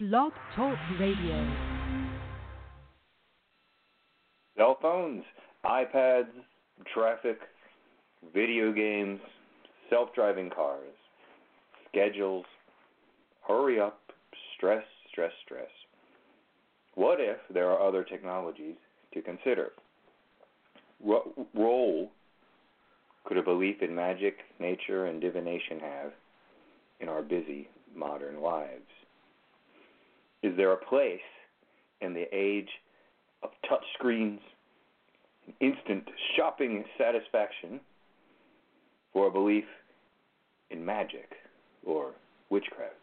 Blog Talk Radio. Cell phones, iPads, traffic, video games, self-driving cars, schedules, hurry up, stress, stress, stress. What if there are other technologies to consider? What role could a belief in magic, nature, and divination have in our busy modern lives? Is there a place in the age of touch screens, instant shopping satisfaction, for a belief in magic or witchcraft?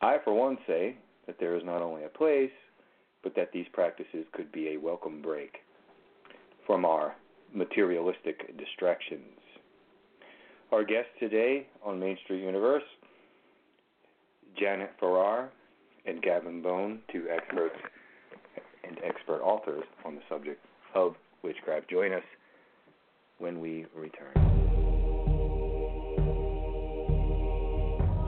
I, for one, say that there is not only a place, but that these practices could be a welcome break from our materialistic distractions. Our guest today on Main Street Universe, Janet Farrar and Gavin Bone, two experts and expert authors on the subject of witchcraft. Join us when we return.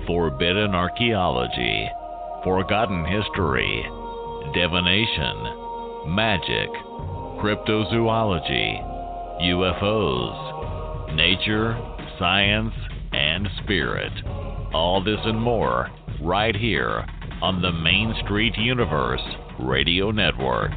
Forbidden archaeology, forgotten history, divination, magic, cryptozoology, UFOs, nature, science, and spirit. All this and more right here on the Main Street Universe Radio Network.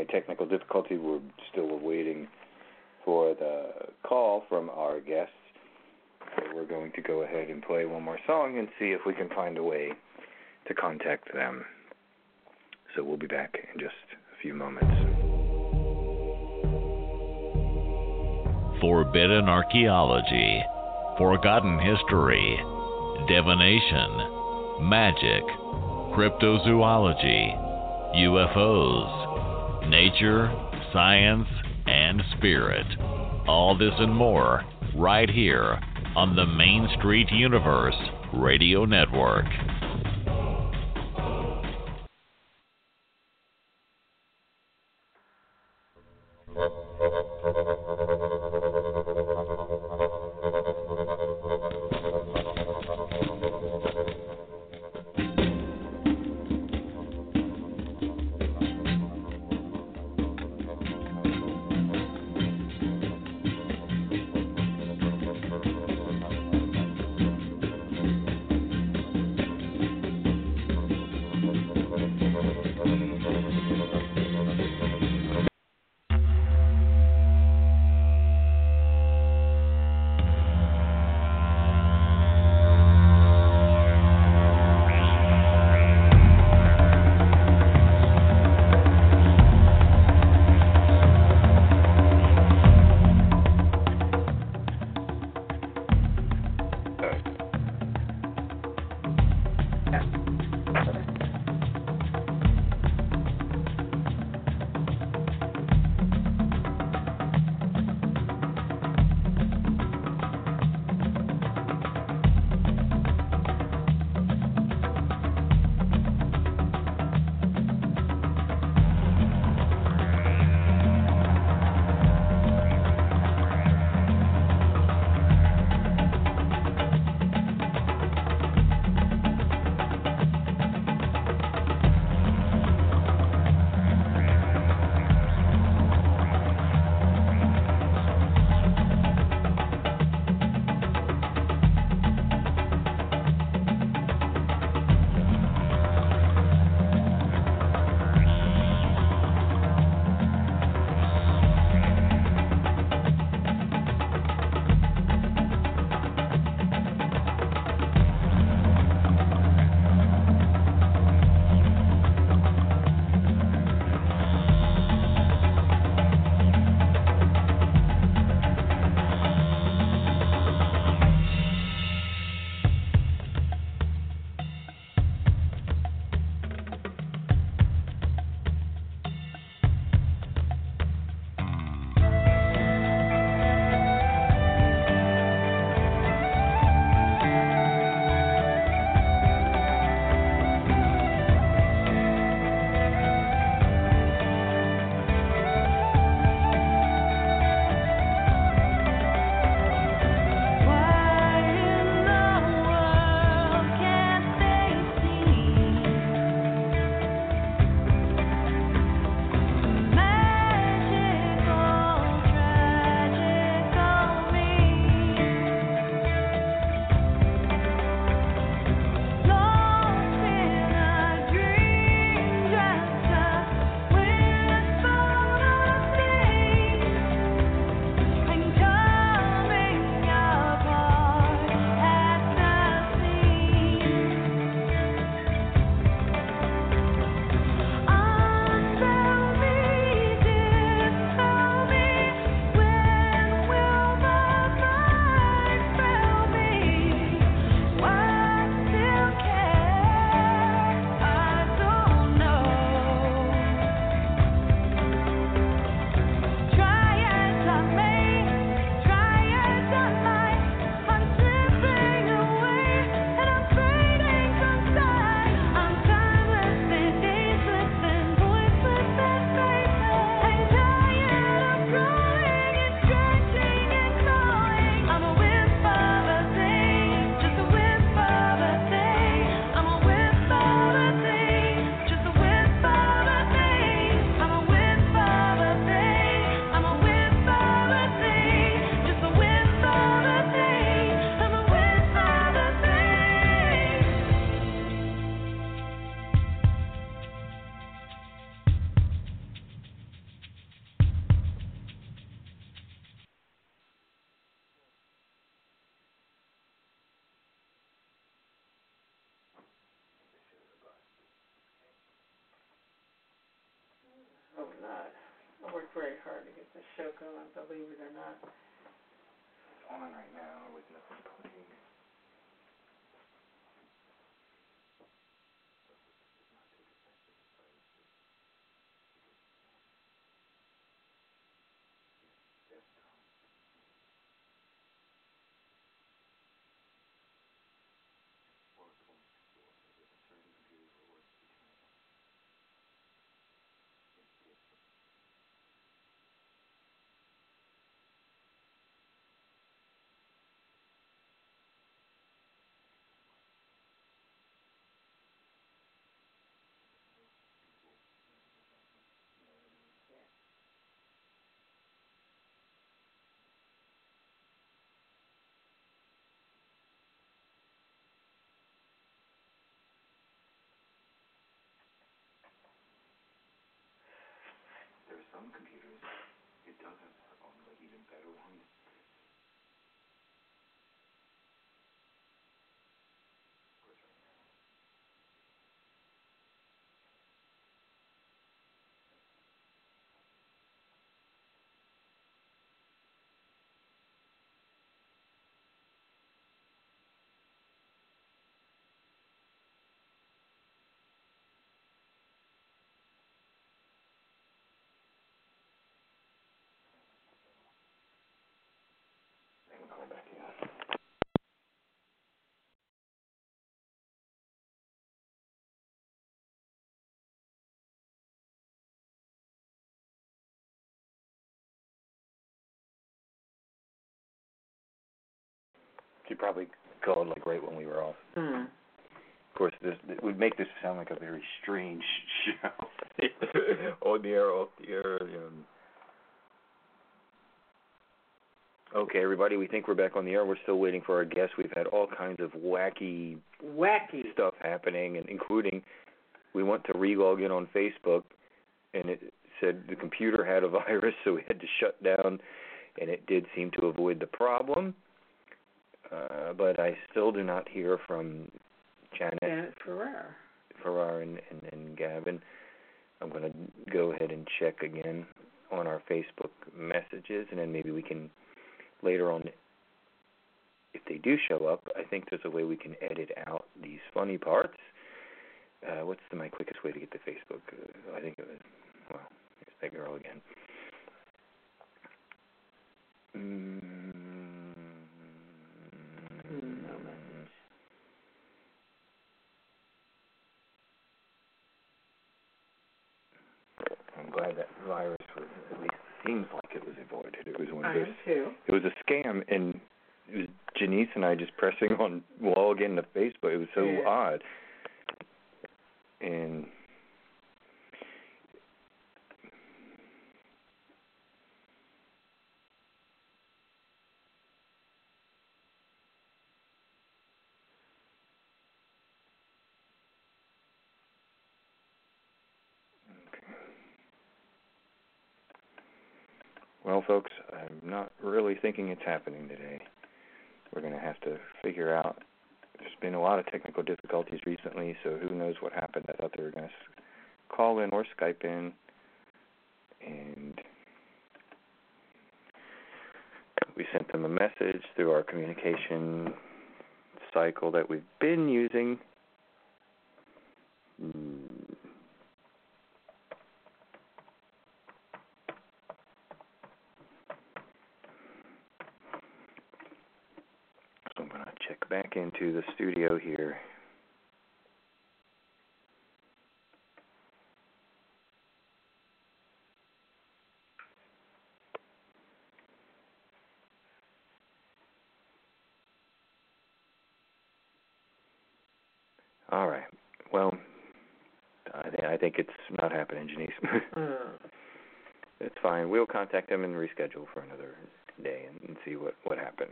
A technical difficulty. We're still awaiting for the call from our guests. So we're going to go ahead and play one more song and see if we can find a way to contact them. So we'll be back in just a few moments. Forbidden archaeology, forgotten history, divination, magic, cryptozoology, UFOs, nature, science, and spirit. All this and more right here on the Main Street Universe Radio Network. hard to get the show going, believe it or not. It's on right now with nothing playing. She probably called like right when we were off. Hmm. Of course, this it would make this sound like a very strange show. on the air, off the air. You. Okay, everybody, we think we're back on the air. We're still waiting for our guests. We've had all kinds of wacky Wacky. stuff happening, and including we went to relog in on Facebook, and it said the computer had a virus, so we had to shut down, and it did seem to avoid the problem. Uh, but I still do not hear from Janet Janet Ferrer. Farrar and, and, and Gavin. I'm going to go ahead and check again on our Facebook messages, and then maybe we can later on, if they do show up, I think there's a way we can edit out these funny parts. Uh, what's the, my quickest way to get to Facebook? Uh, I think it was, well, here's that girl again. Mm, Hmm, no message. I'm glad that virus was at least seems like it was avoided. It was I am too. it was a scam and it was Genise and I just pressing on log into Facebook. It was so Yeah. odd. And Well, folks, I'm not really thinking it's happening today. We're going to have to figure out. There's been a lot of technical difficulties recently, so who knows what happened. I thought they were going to call in or Skype in, and we sent them a message through our communication cycle that we've been using. Going to check back into the studio here. All right. Well, I, th- I think it's not happening, Genise. Hmm. It's fine. We'll contact them and reschedule for another day and, and see what what happened.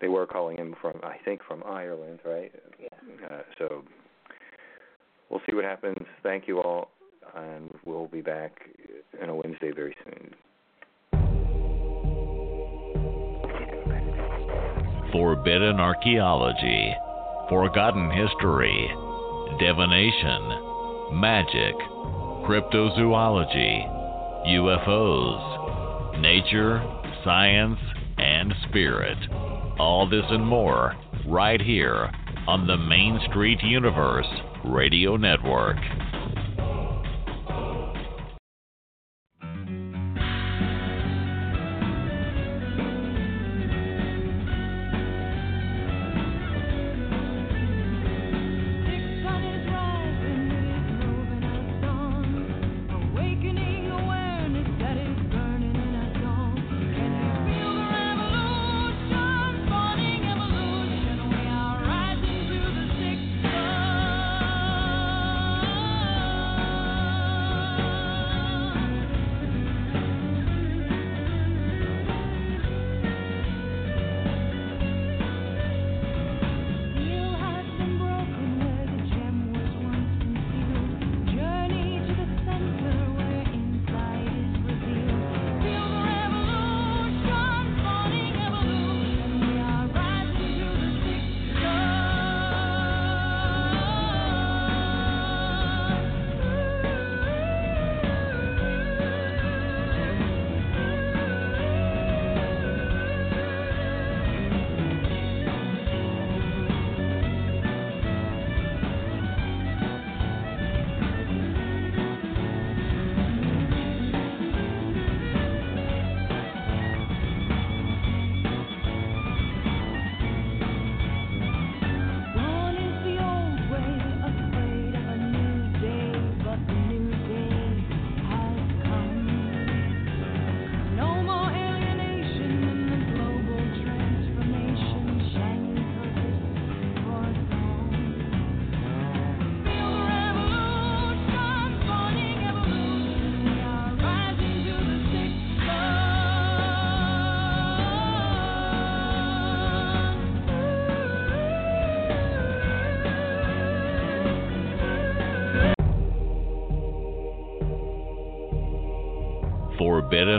They were calling in from I think from Ireland, right? Yeah. Uh, so we'll see what happens. Thank you all, and we'll be back on a Wednesday very soon. Forbidden archaeology, forgotten history, divination, magic, cryptozoology, UFOs, nature, science, and spirit. All this and more right here on the Main Street Universe Radio Network.